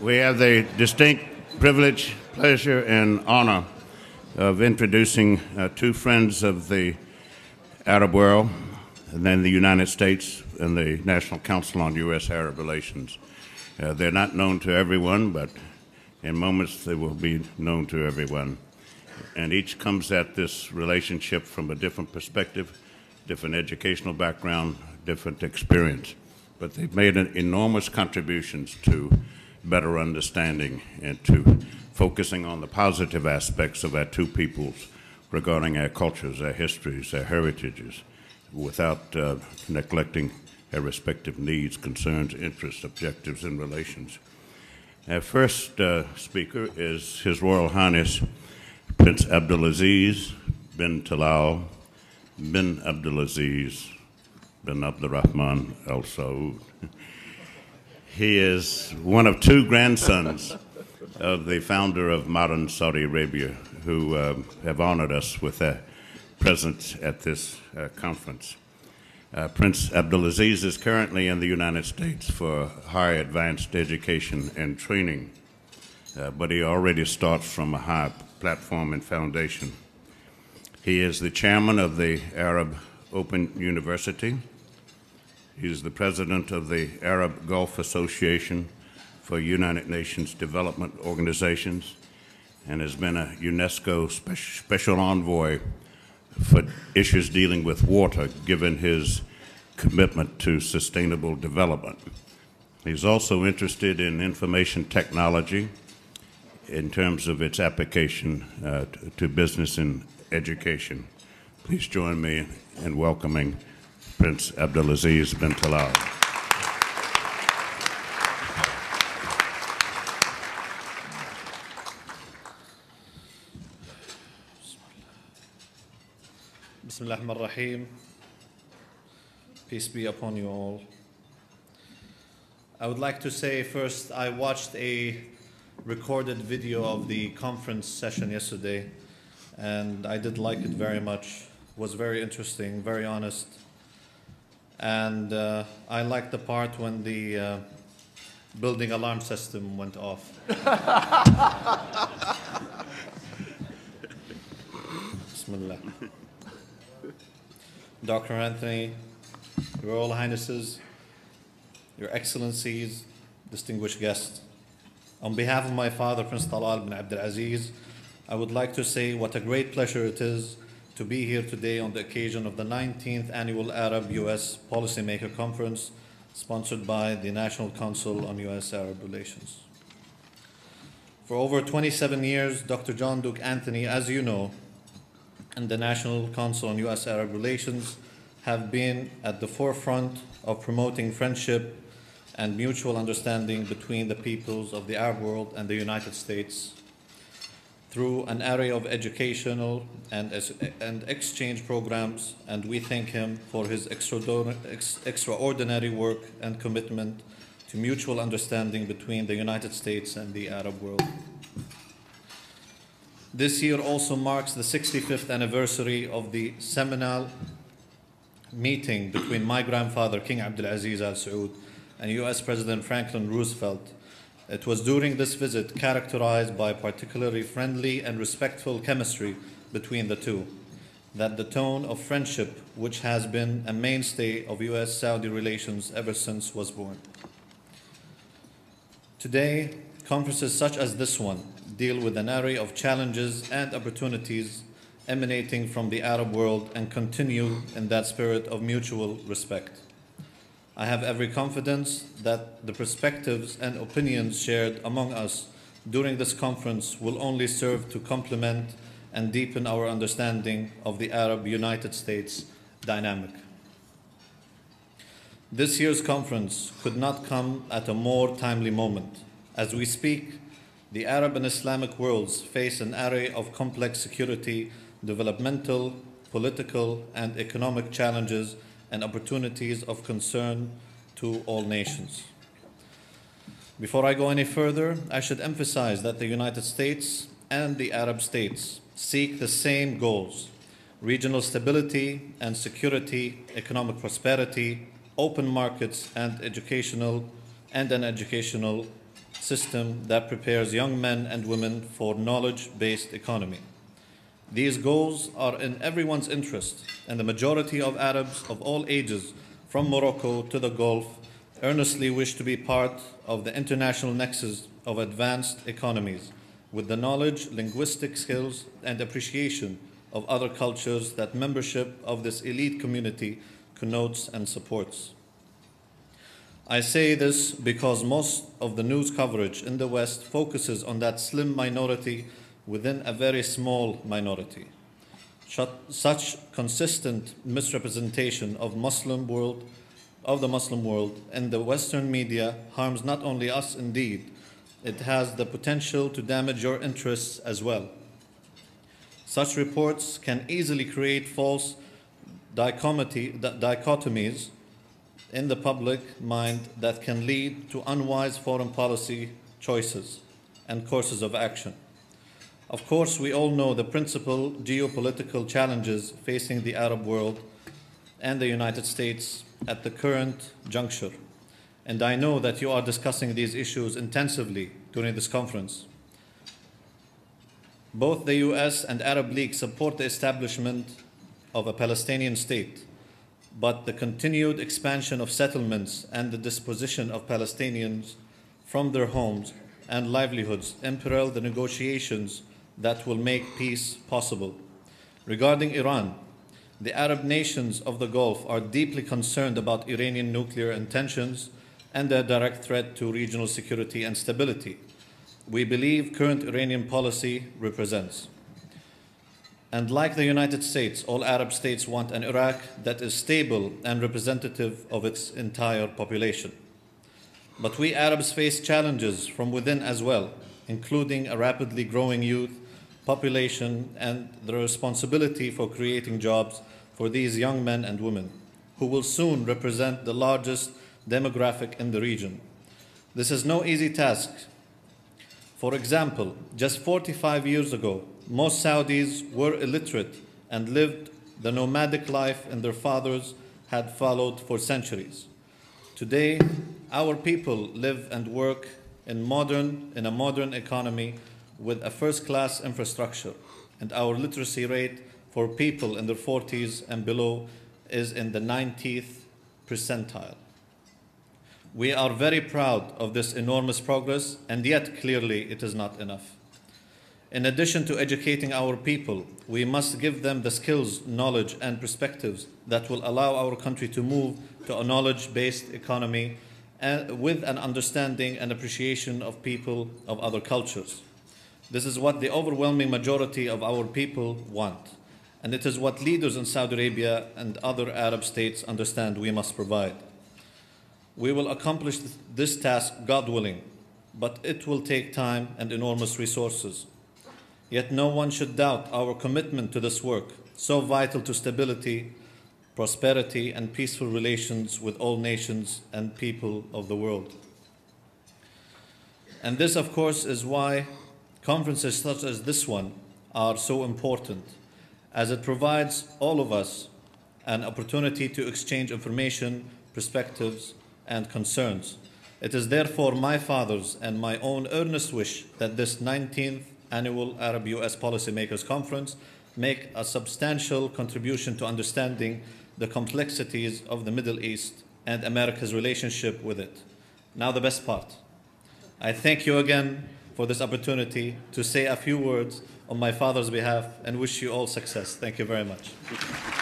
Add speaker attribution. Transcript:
Speaker 1: We have the distinct privilege, pleasure, and honor of introducing uh, two friends of the Arab world, and then the United States and the National Council on U.S. Arab Relations. Uh, they're not known to everyone, but in moments they will be known to everyone. And each comes at this relationship from a different perspective, different educational background, different experience. But they've made enormous contributions to better understanding and to focusing on the positive aspects of our two peoples regarding our cultures, our histories, our heritages, without uh, neglecting our respective needs, concerns, interests, objectives, and relations. Our first uh, speaker is His Royal Highness Prince Abdulaziz bin Talal bin Abdulaziz bin Abdurrahman Al Saud. He is one of two grandsons of the founder of modern Saudi Arabia, who uh, have honored us with their presence at this uh, conference. Uh, Prince Abdulaziz is currently in the United States for higher advanced education and training, uh, but he already starts from a high platform and foundation. He is the chairman of the Arab Open University. He is the president of the Arab Gulf Association for United Nations Development Organizations and has been a UNESCO spe- special envoy for issues dealing with water, given his commitment to sustainable development. He's also interested in information technology in terms of its application uh, to business and education. Please join me in welcoming Prince Abdulaziz bin Talal.
Speaker 2: Bismillah ar-Rahim. Peace be upon you all. I would like to say first, I watched a recorded video of the conference session yesterday, and I did like it very much. It was very interesting, very honest, and uh, I liked the part when the uh, building alarm system went off. Bismillah. Dr. Anthony, Your Royal Highnesses, Your Excellencies, distinguished guests. On behalf of my father, Prince Talal bin Abdul Aziz, I would like to say what a great pleasure it is to be here today on the occasion of the 19th Annual Arab US Policymaker Conference sponsored by the National Council on US Arab Relations. For over 27 years, Dr. John Duke Anthony, as you know, and the National Council on U.S. Arab Relations have been at the forefront of promoting friendship and mutual understanding between the peoples of the Arab world and the United States through an array of educational and, and exchange programs, and we thank him for his extraordinary work and commitment to mutual understanding between the United States and the Arab world. This year also marks the 65th anniversary of the seminal meeting between my grandfather, King Abdulaziz Al Saud, and US President Franklin Roosevelt. It was during this visit characterized by particularly friendly and respectful chemistry between the two that the tone of friendship, which has been a mainstay of US Saudi relations ever since, was born. Today, conferences such as this one deal with an array of challenges and opportunities emanating from the Arab world and continue in that spirit of mutual respect. I have every confidence that the perspectives and opinions shared among us during this conference will only serve to complement and deepen our understanding of the Arab United States dynamic. This year's conference could not come at a more timely moment. As we speak, the Arab and Islamic worlds face an array of complex security, developmental, political, and economic challenges and opportunities of concern to all nations. Before I go any further, I should emphasize that the United States and the Arab states seek the same goals regional stability and security, economic prosperity, open markets, and educational and an educational system that prepares young men and women for knowledge based economy. These goals are in everyone's interest, and the majority of Arabs of all ages, from Morocco to the Gulf, earnestly wish to be part of the international nexus of advanced economies with the knowledge, linguistic skills, and appreciation of other cultures that membership of this elite community connotes and supports. I say this because most of the news coverage in the West focuses on that slim minority within a very small minority. Such consistent misrepresentation of Muslim world of the Muslim world in the Western media harms not only us indeed, it has the potential to damage your interests as well. Such reports can easily create false dichotomies in the public mind that can lead to unwise foreign policy choices and courses of action. Of course, we all know the principal geopolitical challenges facing the Arab world and the United States at the current juncture. And I know that you are discussing these issues intensively during this conference. Both the US and Arab League support the establishment of a Palestinian state, but the continued expansion of settlements and the disposition of Palestinians from their homes and livelihoods imperil the negotiations that will make peace possible. Regarding Iran, the Arab nations of the Gulf are deeply concerned about Iranian nuclear intentions and their direct threat to regional security and stability. We believe current Iranian policy represents. And like the United States, all Arab states want an Iraq that is stable and representative of its entire population. But we Arabs face challenges from within as well, including a rapidly growing youth population, and the responsibility for creating jobs for these young men and women, who will soon represent the largest demographic in the region. This is no easy task. For example, just 45 years ago, most Saudis were illiterate and lived the nomadic life and their fathers had followed for centuries. Today, our people live and work in modern in a modern economy with a first class infrastructure, and our literacy rate for people in their 40s and below is in the 90th percentile. We are very proud of this enormous progress, and yet clearly it is not enough. In addition to educating our people, we must give them the skills, knowledge, and perspectives that will allow our country to move to a knowledge based economy and with an understanding and appreciation of people of other cultures. This is what the overwhelming majority of our people want. And it is what leaders in Saudi Arabia and other Arab states understand we must provide. We will accomplish this task, God willing, but it will take time and enormous resources. Yet no one should doubt our commitment to this work, so vital to stability, prosperity, and peaceful relations with all nations and people of the world. And this, of course, is why Conferences such as this one are so important as it provides all of us an opportunity to exchange information, perspectives, and concerns. It is therefore my father's and my own earnest wish that this 19th annual Arab US Policymakers Conference make a substantial contribution to understanding the complexities of the Middle East and America's relationship with it. Now, the best part. I thank you again for this opportunity to say a few words on my father's behalf and wish you all success. Thank you very much.